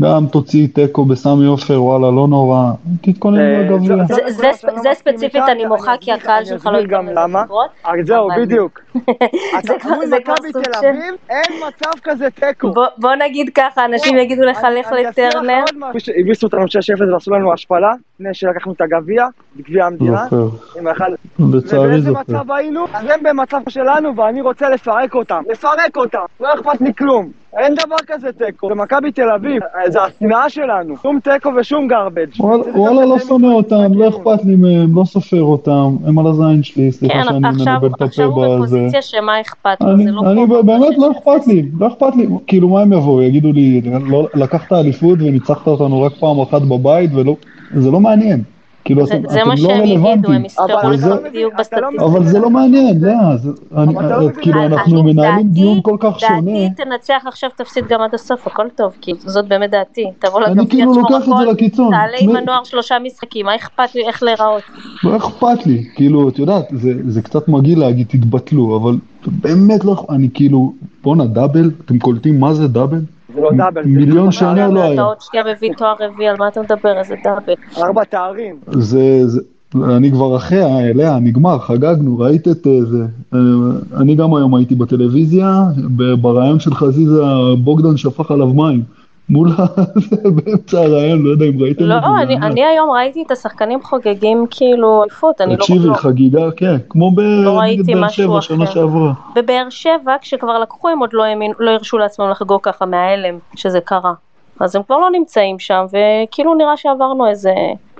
גם תוציאי תיקו בסמי עופר, וואלה, לא נורא, תתכונן אה, לגביע. זה, ספציפית אני מוחה כי הקהל שלך לא לזה למה. לקרות. אה, זהו, בדיוק. *laughs* זה כבר- סוג של- אין מצב כזה תיקו. בוא, נגיד ככה, אנשים יגידו לך לך לטרנר. הביסו אותנו 6-0 ועשו לנו השפלה, לפני שלקחנו את הגביע, גביע המדינה. זוכר, לצערי ובאיזה זוכר. מצב היינו? אז הם במצב שלנו, ואני רוצה לפרק אותם. לפרק אותם. לא אכפת לי כלום. אין דבר כזה תיקו. במכבי תל אביב, זה השנאה שלנו. שום תיקו ושום גרבג'. וואלה- לא שונא אותם, לא. אכפת לי מהם, לא סופר אותם, הם על הזין שלי, סליחה כן, שאני עכשיו, מנבל את עכשיו הפה הוא בזה. בפוזיציה שמה אכפת לו, אני, זה לא אני כמו באמת לא אכפת לי, לא אכפת לי, כאילו מה הם יבואו, יגידו לי, לא, לקחת אליפות וניצחת אותנו רק פעם אחת בבית ולא, זה לא מעניין, כאילו זה, אתם, זה אתם מה לא שהם יגידו, הם אבל לך זה- בדיוק לא בסטטיסטיקה. אבל זה לא מעניין, לאה, זה- לא מבין כאילו את זה. אנחנו אני- מנהלים דיון כל כך שונה, דעתי תנצח עכשיו, תפסיד גם עד הסוף, הכל טוב, כי זאת באמת דעתי. תבוא אני לגביע, כאילו תשמור לוקח את זה הכל, לקיצון, תעלה עם הנוער שלושה משחקים, מה אכפת לי איך להיראות? לא אכפת לי, כאילו, את יודעת, זה, זה קצת מגעיל להגיד תתבטלו, אבל באמת לא, אכפת- אני כאילו, בואנה דאבל, אתם קולטים מה זה דאבל? זה לא דאבל. מיליון שנה. לא אתה היה. עוד שנייה מביא תואר רביעי, על מה אתה מדבר? איזה דאבל. ארבע תארים. זה, זה, אני כבר אחרי, לאה, נגמר, חגגנו, ראית את אה, זה. אה, אני גם היום הייתי בטלוויזיה, ברעיון של חזיזה, בוגדן שפך עליו מים. מול ה... *laughs* באמצע הרעיון, לא יודע אם ראיתם לא, את זה. זה אני-. אני היום ראיתי את השחקנים חוגגים כאילו אליפות, אני לא... תקשיבי, לא- חגיגה, כן, כמו ב- לא ראיתי משהו שבע שנה אחר. שעברה. בבאר שבע, כשכבר לקחו, הם עוד לא האמינו, לא הרשו לעצמם לחגוג ככה מההלם שזה קרה. אז הם כבר לא נמצאים שם, וכאילו נראה שעברנו איזה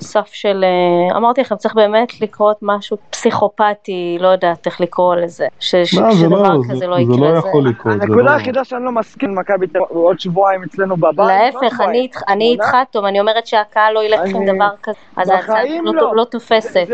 סף של, אה, אמרתי לכם, צריך באמת לקרות משהו פסיכופתי, לא יודעת איך לקרוא לזה, ש- ש- לא, זה שדבר לא, כזה זה לא זה יקרה. לא זה- יכול לקרות. זה הנקודה לא- היחידה שאני לא מסכים עם מכבי תל אביב, עוד שבועיים אצלנו בבית. לא להפך, אני איתך- אני שמונה. איתך, תום, אני אומרת שהקהל לא ילך עם דבר כזה, אז ההצעה לא- לא. לא תופסת.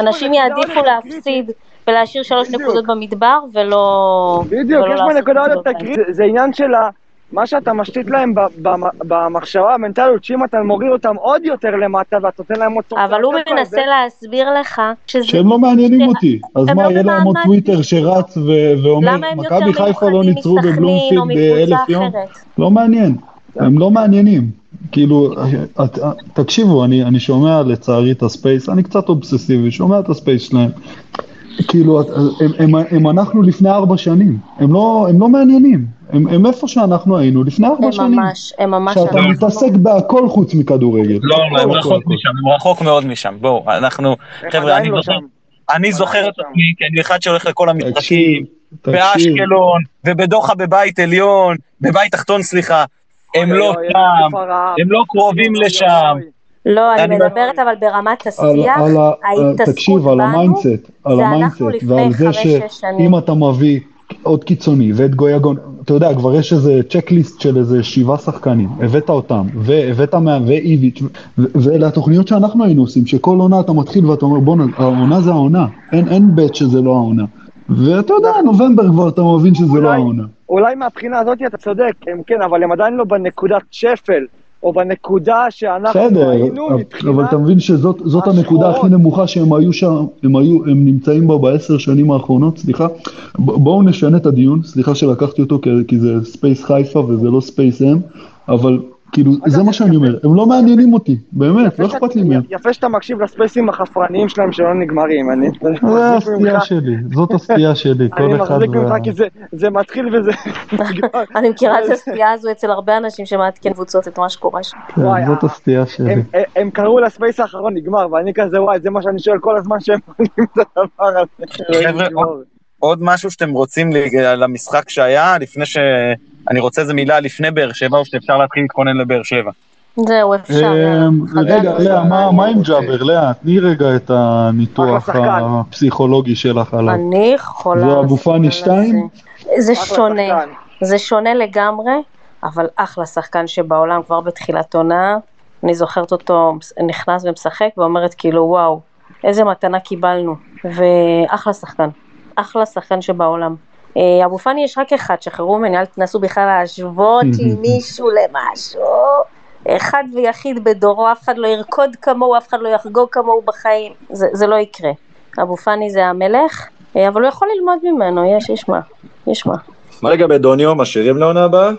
אנשים יעדיפו להפסיד ולהשאיר שלוש. נקודות במדבר ולא... בדיוק, יש פה לעשות נקודה עוד נקודות יותר בהם. קריטית, זה עניין של ה- מה שאתה משתית להם ב- ב- במחשבה, המנטליות, שאם אתה מוריד אותם עוד יותר למטה ואתה נותן להם עוד אבל הוא מנסה להסביר לך שזה... שהם לא מעניינים אותי. אז הם מה, לא יהיה להם עוד טוויטר שרץ ואומר, מכבי חיפה לא ניצרו בבלומפילד באלף יום? לא מעניין. הם לא מעניינים. כאילו, תקשיבו, אני, אני שומע לצערי את הספייס, אני קצת אובססיבי, שומע את הספייס שלהם. כאילו, את- הם, הם, הם אנחנו לפני ארבע שנים, הם לא, הם לא מעניינים, הם, הם איפה שאנחנו היינו לפני ארבע הם שנים. ממש, הם ממש... שאתה אנחנו- מתעסק בהכל חוץ מכדורגל. לא, לא, הם רחוק. משם, הם רחוק מאוד משם. בואו, אנחנו, חבר'ה, אני לא זוכר. אני זוכר את שם. עצמי, כי אני אחד שהולך לכל המשחקים, באשקלון, ובדוחה בבית עליון, בבית תחתון, סליחה. הם לא שם. הם לא קרובים לשם. לא, אני אני- מדברת אבל ברמת השיח, על ה... ההתעסקות תקשיב, על בנו, ה mindset, על זה אנחנו ה mindset, לפני ועל זה חמש, שש שנים. שאם אתה מביא עוד קיצוני ואת גויגון, אתה יודע, כבר יש איזה checklist של איזה שבעה שחקנים, הבאת אותם, והבאת מה... ואיביץ', ואלה התוכניות שאנחנו היינו עושים, שכל עונה אתה מתחיל ואתה אומר, בואנה, העונה זה העונה, אין, אין בית שזה לא העונה. ואתה יודע, נובמבר כבר אתה מבין שזה לא אולי- העונה. אולי מהבחינה הזאת אתה צודק, הם כן, אבל הם עדיין לא בנקודת שפל, או בנקודה שאנחנו בסדר, היינו מבחינת... אבל אתה מבין שזאת זאת הנקודה הכי. נמוכה שהם היו שם, הם היו, הם נמצאים בה בעשר שנים האחרונות, סליחה. ב- בואו נשנה את הדיון, סליחה שלקחתי אותו כי, כי זה space חיפה וזה לא space אם, אבל כאילו, זה מה שאני אומר, הם לא מעניינים אותי, באמת, לא אכפת לי מהם. יפה שאתה מקשיב לספייסים החפרניים שלהם שלא נגמרים, אני אני זה מחזיק הסטייה שלי, זאת הסטייה *laughs* שלי, אני כל אחד מחזיק וה... ממך כי זה- מתחיל וזה. *laughs* אני מכירה את הסטייה הזו אצל הרבה אנשים שמעדכן קבוצות את מה שקורה שם. כן, זאת אה, הסטייה שלי. הם- קראו לספייס האחרון נגמר, ואני כזה וואי, זה מה שאני שואל כל הזמן שהם עולים את הדבר הזה. חבר'ה. עוד משהו שאתם רוצים ל- על המשחק שהיה, לפני ש... אני רוצה איזה מילה לפני באר שבע, או שאפשר להתחיל להתכונן לבאר שבע. זהו, אפשר. אמ, רגע. לאה, מה- מה עם ג'אבר? לאה, תני רגע את הניתוח. הפסיכולוגי שלך עליו. אני יכולה... זה אבו פאני לשים על שתיים? זה. זה אחלה שונה. זה שונה לגמרי, אבל אחלה שחקן שבעולם כבר בתחילת עונה. אני זוכרת אותו נכנס ומשחק ואומרת כאילו וואו, איזה מתנה קיבלנו. ואחלה שחקן, אחלה שחקן שבעולם. אה, אבו פאני יש רק אחד, שחררו ממני, אל תנסו בכלל להשוות לי *laughs* מישהו למשהו. אחד ויחיד בדורו, אף אחד לא ירקוד כמוהו, אף אחד לא יחגוג כמוהו בחיים, זה, זה לא יקרה. אבו פאני זה המלך, אה, אבל הוא יכול ללמוד ממנו, יש, יש מה, יש מה. מה לגבי דוניו, משאירים לעונה הבאה?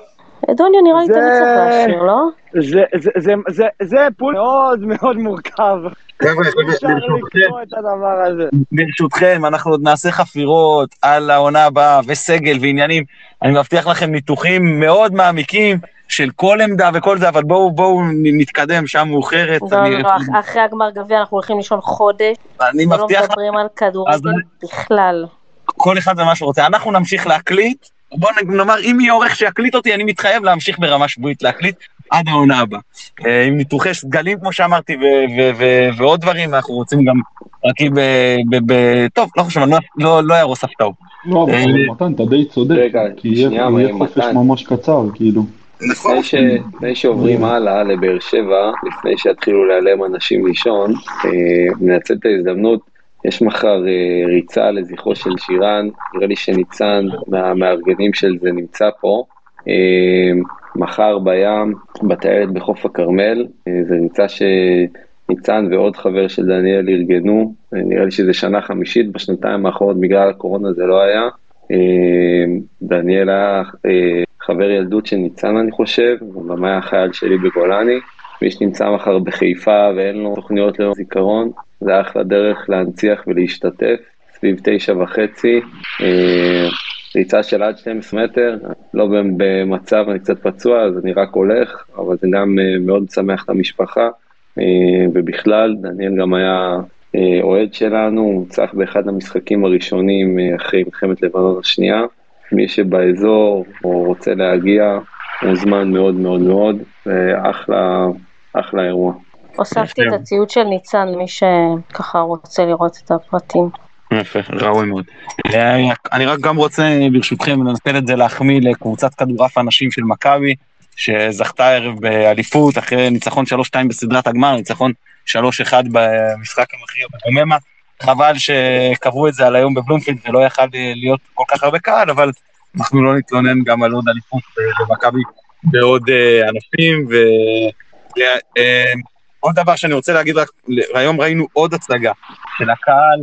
דוניו נראה לי זה- תמיד צריך להשאיר, לא? זה- זה- זה- זה- זה פול מאוד מאוד מורכב. חבר'ה. ברשותכם, אנחנו עוד נעשה חפירות על העונה הבאה וסגל ועניינים. אני מבטיח לכם ניתוחים מאוד מעמיקים של כל עמדה וכל זה, אבל בואו בואו נתקדם, שעה מאוחרת. לא, לא, לא, אחרי הגמר גביע אנחנו הולכים לישון חודש, אני ולא מבטיח לכם, מדברים על אז כדורגל בכלל. כל אחד ומה שהוא רוצה. אנחנו נמשיך להקליט. בואו נאמר, אם יהיה עורך שיקליט אותי, אני מתחייב להמשיך ברמה שבועית להקליט עד העונה הבאה. אה, עם ניתוחי סגלים, כמו שאמרתי, ועוד דברים, אנחנו רוצים גם להקים ב... ב- ב- טוב, לא חשוב, אני לא- לא לא ארוס הפתעות. לא, אבל אה, מתן, אתה די צודק, רגע, כי יהיה. חופש ממש קצר, כאילו. נכון. לפני, שעוברים הלאה לבאר שבע, לפני שיתחילו להיעלם אנשים לישון, אה, ננצל את ההזדמנות, יש מחר אה, ריצה לזכרו של שירן, נראה לי שניצן מהמארגנים של זה נמצא פה. אה, מחר בים, בטיילת בחוף הכרמל, אה, זו ריצה שניצן ועוד חבר של דניאל ארגנו, אה, נראה לי שזה שנה חמישית, בשנתיים האחרונות בגלל הקורונה זה לא היה. אה, דניאל היה אה, חבר ילדות של ניצן אני חושב, הוא גם היה חייל שלי בגולני. מי שנמצא מחר בחיפה ואין לו תוכניות ליום זיכרון, זה אחלה דרך להנציח ולהשתתף, סביב תשע וחצי, אה, ריצה של עד 12 מטר, לא במצב, אני קצת פצוע אז אני רק הולך, אבל זה גם אה, מאוד משמח את המשפחה, אה, ובכלל, דניאל גם היה אוהד שלנו, הוא הוצח באחד המשחקים הראשונים אחרי מלחמת לבנון השנייה. מי שבאזור או רוצה להגיע, מוזמן מאוד מאוד מאוד, ואחלה אחלה אירוע. הוספתי את הציוד של ניצן למי שככה רוצה לראות את הפרטים. יפה, ראוי מאוד. אה, אני רק גם רוצה, ברשותכם, לנצל את זה להחמיא לקבוצת כדורעף הנשים של מכבי, שזכתה הערב באליפות, אחרי ניצחון 3-2 בסדרת הגמר, ניצחון 3-1 במשחק המכריע בדוממה. חבל שקבעו את זה על היום בבלומפילד ולא יכל להיות כל כך הרבה קהל, אבל אנחנו לא נתלונן גם על עוד אליפות במכבי בעוד אה, ענפים. ועוד אה, דבר שאני רוצה להגיד רק, היום ראינו עוד הצגה של הקהל,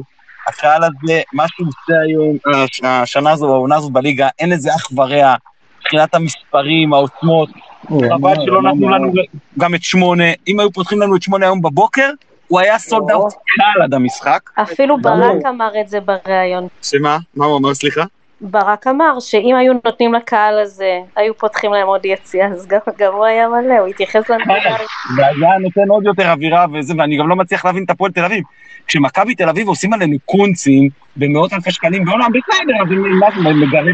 הקהל הזה, מה שהוא עושה היום, השנה הזו, העונה הזו בליגה, אין לזה אח ורע, מבחינת המספרים, העוצמות, חבל שלא נתנו לנו גם את שמונה, אם היו פותחים לנו את שמונה היום בבוקר, הוא היה סולד אאוט קל עד המשחק. אפילו ברק אמר את זה בריאיון. שמה? מה הוא אמר, סליחה? ברק אמר שאם היו נותנים לקהל הזה, היו פותחים להם עוד יציאה, אז גם, גם הוא היה מלא, הוא התייחס לנקודה. זה היה נותן עוד יותר אווירה וזה, ואני גם לא מצליח להבין את הפועל תל אביב. כשמכבי תל אביב עושים עלינו קונצים במאות אלפי שקלים בעולם, בסדר, אז הם מגרד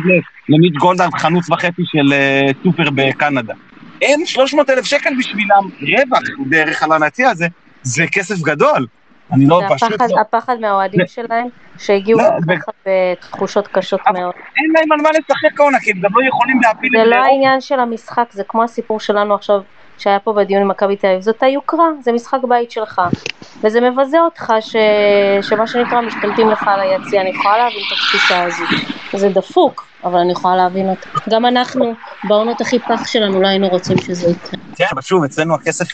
למיט גולדהר חנוץ וחצי של אה, סופר בקנדה. אין 300 אלף שקל בשבילם רווח דרך על הנציע הזה, זה כסף גדול. אני לא, פשוט הפחד, לא... הפחד מהאוהדים שלהם, שהגיעו לא, ככה בתחושות קשות מאוד. אין להם על מה לשחק העונה, כי הם גם לא יכולים להפיל זה את לא זה. העניין של המשחק, זה כמו הסיפור שלנו עכשיו, שהיה פה בדיון עם מכבי תל אביב, זאת היוקרה, זה משחק בית שלך. וזה מבזה אותך ש... שמה שנקרא משתלטים לך על היציע, אני יכולה להבין את התפיסה הזו. זה דפוק, אבל אני יכולה להבין אותה. גם אנחנו, בעונות הכי פח שלנו, לא היינו רוצים שזה יקרה. כן, אבל שוב, אצלנו הכסף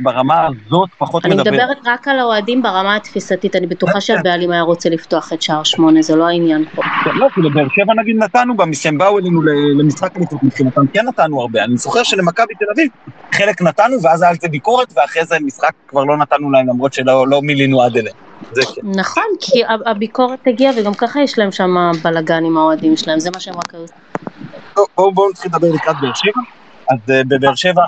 ברמה הזאת פחות אני מדבר. מדברת רק על האוהדים ברמה התפיסתית, אני בטוחה שהבעלים היה רוצה לפתוח את שער שמונה, זה לא העניין פה. לא, כי לבאר שבע נגיד נתנו, גם כשהם באו אלינו למשחק אליפות מבחינתם, כן נתנו הרבה. אני זוכר שלמכבי תל אביב חלק נתנו, ואז היה על זה ביקורת, ואחרי זה משחק כבר לא נתנו להם, למרות שלא לא מילינו עד אליהם. זה כן. נכון, כי הביקורת הגיעה, וגם ככה יש להם שם בלאגן עם האוהדים שלהם, זה מה שהם רק היו. בואו נתחיל לדבר לקראת באר שבע. אז אה, בבאר שבע,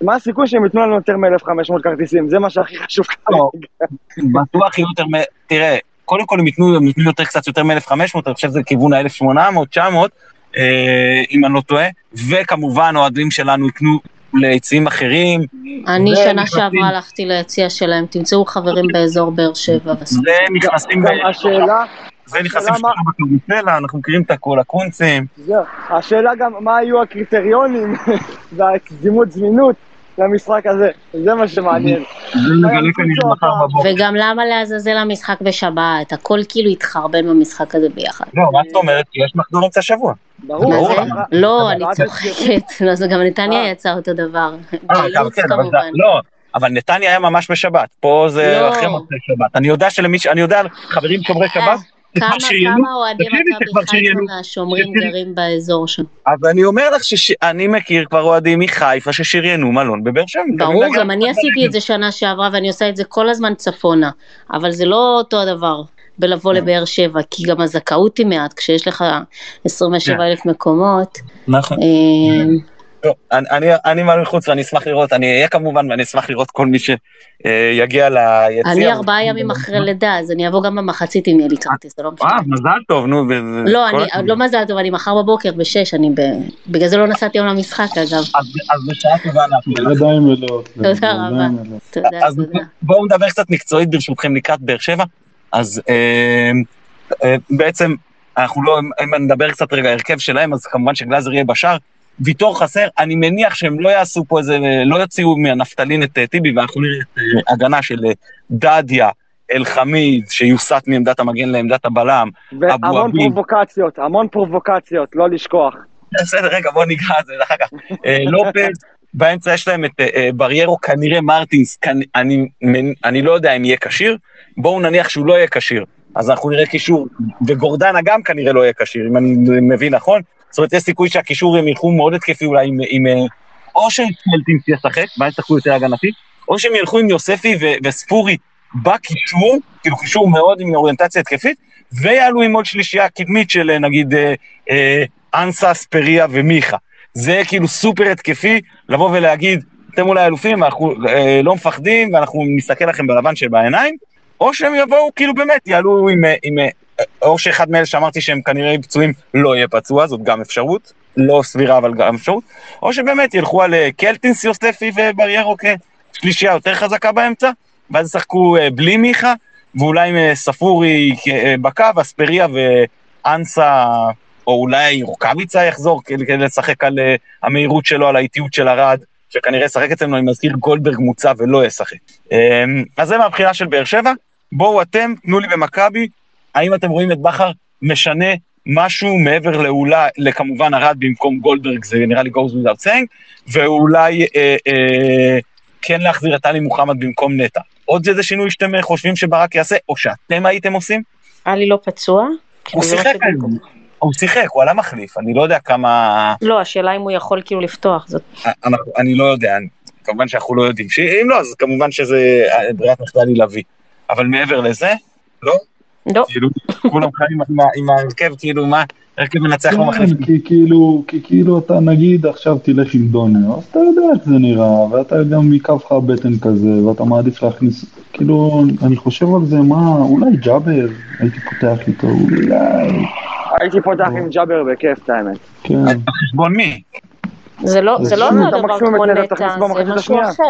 מה- הסיכוי שהם ייתנו לנו יותר מ-1,500 כרטיסים? זה מה שהכי חשוב לא. כרגע. בטוח יהיו יותר, מ- תראה, קודם כל הם ייתנו, יותר, קצת יותר מ-1,500, אני חושב שזה לכיוון ה-1,800, 900, אה, אם אני לא טועה, וכמובן אוהדים שלנו ייתנו ליציעים אחרים, אני שנה נכנסים. שעברה הלכתי ליציע שלהם, תמצאו חברים באזור באר שבע. בסוף. ונכנסים השאלה, ונכנסים השאלה מה- בקרוסלה, אנחנו מכירים את הכל, הקונצים. השאלה גם מה היו הקריטריונים *laughs* והקדימות זמינות למשחק הזה, זה מה שמעניין. וגם למה לעזאזל המשחק בשבת? הכל כאילו התחרבן במשחק הזה ביחד. לא, מה זאת אומרת? יש מחזור אמצע שבוע. ברור. לא, אני צוחקת. *laughs* לא, זה גם נתניה יצא אותו דבר. אה, באילוץ כן, כמובן. לא, אבל נתניה היה ממש בשבת. פה זה לא. אחרי מוצאי שבת. אני יודע שלמי ש... אני יודע חברים שומרי שבת, אה, שכבר כמה שריינו, כמה אוהדי תקשיבי, שכבר מכבי חיפה תקשיבי. גרים באזור שם. אז אני אומר לך שאני מכיר כבר אוהדים מחיפה ששריינו מלון בבאר שבע. ברור, גם אני עשיתי את זה שנה שעברה ואני עושה את זה כל הזמן צפונה, אבל זה לא אותו הדבר בלבוא כן. לבאר שבע, כי גם הזכאות היא מעט, כשיש לך 27 אלף מקומות. נכון. אה, טוב, אני- אני- אני מעלה חוץ ואני אשמח לראות, אני אהיה כמובן ואני אשמח לראות כל מי שיגיע ליציע. אני ארבעה ימים אחרי *laughs* לידה, אז אני אבוא גם במחצית אם יהיה לי כרטיס, זה לא משנה. אה, מזל טוב, נו. לא. לא מזל טוב, אני מחר בבוקר בשש, אני ב... בגלל זה לא נסעתי היום למשחק אגב. אז אז בשעה טובה אנחנו. ידיים מלאות. תודה רבה. אז. בואו נדבר קצת מקצועית ברשותכם לקראת באר שבע. אז אה, אה, בעצם, אנחנו לא, אם נדבר קצת רגע הרכב שלהם, אז כמובן שגלאזר יהיה בשער. ויטור חסר, אני מניח שהם לא יעשו פה איזה, לא יוציאו מהנפטלין את אה, טיבי, ואנחנו נראה את אה, הגנה של אה, דדיה, אלחמיד, שיוסט מעמדת המגן לעמדת הבלם. אבו והמון עביד. פרובוקציות, המון פרובוקציות, לא לשכוח. בסדר, רגע, בוא ניגע על זה אחר כך. לופז, באמצע יש להם את בריירו, כנראה מרטינס, אני לא יודע אם יהיה כשיר, בואו נניח שהוא לא יהיה כשיר, אז אנחנו נראה קישור, וגורדנה גם כנראה לא יהיה כשיר, אם אני מבין נכון, זאת אומרת, יש סיכוי שהקישור הם ילכו מאוד התקפי אולי עם, עם אה, או שפלטינס ישחק, ואז ישחקו יותר הגנתי, או שהם ילכו עם יוספי ו- וספורי בקישור, כאילו קישור מאוד עם אוריינטציה התקפית, ויעלו עם עוד שלישייה קדמית של אה, נגיד אה, אה, אנסה, ספריה ומיכה. זה כאילו סופר התקפי, לבוא ולהגיד, אתם אולי אלופים, אנחנו אה, לא מפחדים ואנחנו נסתכל לכם בלבן שבעיניים, או שהם יבואו, כאילו באמת, יעלו עם, אה, עם אה, או שאחד מאלה שאמרתי שהם כנראה פצועים לא יהיה פצוע, זאת גם אפשרות, לא סבירה אבל גם אפשרות, או שבאמת ילכו על אה, קלטינס, יוספי ובריירו כ- שלישייה יותר חזקה באמצע, ואז ישחקו אה, בלי מיכה, ואולי עם אה, ספורי אה, בקו, אספריה ואנסה, או אולי רוקאביצה יחזור כדי לשחק על אה, המהירות שלו, על האיטיות של ארד, שכנראה ישחק אצלנו, אני מזכיר, גולדברג מוצע ולא ישחק. אה, אז זה מהבחינה של באר שבע. בואו אתם, תנו לי במכבי, האם אתם רואים את בכר משנה משהו מעבר לאולי, לכמובן ארד במקום גולדברג, זה נראה לי goes without saying, ואולי אה, אה, כן להחזיר את עלי מוחמד במקום נטע. עוד איזה שינוי שאתם אה, חושבים שברק יעשה, או שאתם הייתם עושים? עלי לא פצוע? כאילו, הוא זה מה שיחק. היום. הוא שיחק, הוא עלה מחליף, אני לא יודע כמה... לא, השאלה אם הוא יכול כאילו לפתוח, זאת... אנחנו, אני לא יודע, כמובן שאנחנו לא יודעים. שאם לא, אז כמובן שזה אה, ברירת מחדל היא להביא. אבל מעבר לזה, לא? לא. כאילו, כולם חיים עם ההרכב, כאילו, מה, הרכב מנצח לא מחליף. כן, כי כאילו, כי כאילו אתה נגיד עכשיו תלך עם דונר, אז אתה יודע איך זה נראה, ואתה גם יכאב לך הבטן כזה, ואתה מעדיף להכניס, כאילו, אני חושב על זה, מה, אולי ג'אבר, הייתי פותח איתו, אולי, הייתי פותח עם ג'אבר בכיף, את האמת. כן. על חשבון מי? זה לא זה לא כמו נטע זה משהו. אחר.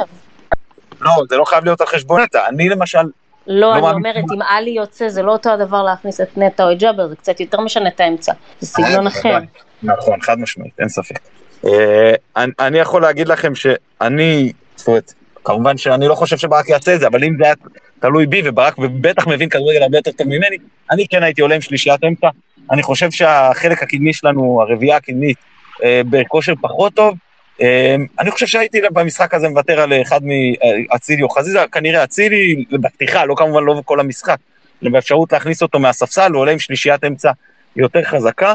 לא, זה לא חייב להיות על חשבון נטע. אני למשל, לא, לא אני. אומרת, אם עלי יוצא, זה לא אותו הדבר להכניס את נטע או את ג'אבר, זה קצת יותר משנה את האמצע. זה סגנון אחר. נכון, חד משמעית, אין ספק. אה, אני- אני יכול להגיד לכם שאני, זאת אומרת, כמובן שאני לא חושב שברק יעשה את זה, אבל אם זה היה תלוי בי, וברק בטח מבין כדורגל הרבה יותר טוב ממני, אני כן הייתי עולה עם שלישיית אמצע. אני חושב שהחלק הקדמי שלנו, הרביעייה הקדמית, אה, בכושר פחות טוב. אה, אני חושב שהייתי במשחק הזה מוותר על אחד מאצילי או חזיזה, כנראה אצילי בפתיחה, לא כמובן לא כל המשחק, באפשרות להכניס אותו מהספסל, הוא עולה עם שלישיית אמצע יותר חזקה.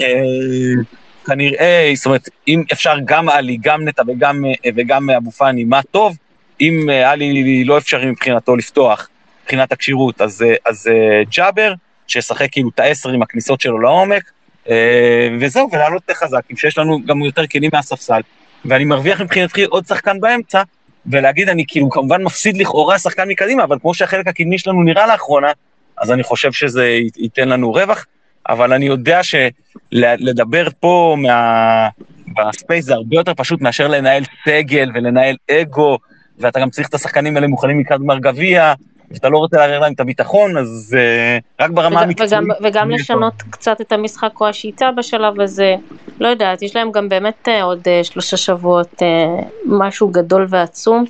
אה, כנראה, זאת אומרת, אם אפשר גם עלי, גם נטע וגם, וגם אבו פאני, מה טוב. אם אה, עלי לא אפשרי מבחינתו לפתוח, מבחינת הכשירות, אז, אה, אז אה, ג'אבר, שישחק כאילו את העשר עם הכניסות שלו לעומק, וזהו, ולעלות חזק, עם שיש לנו גם יותר כלים מהספסל, ואני מרוויח מבחינתי עוד שחקן באמצע, ולהגיד, אני כאילו כמובן מפסיד לכאורה שחקן מקדימה, אבל כמו שהחלק הקדמי שלנו נראה לאחרונה, אז אני חושב שזה ייתן לנו רווח, אבל אני יודע שלדבר פה מה... ב space זה הרבה יותר פשוט מאשר לנהל סגל ולנהל אגו, ואתה גם צריך את השחקנים האלה מוכנים לקראת גמר גביע, ואתה לא רוצה לערער להם את הביטחון, אז אה, רק ברמה המקצועית. וגם, וגם לשנות קצת את המשחק או השיטה בשלב הזה, לא יודעת, יש להם גם באמת אה, עוד אה, שלושה שבועות אה, משהו גדול ועצום.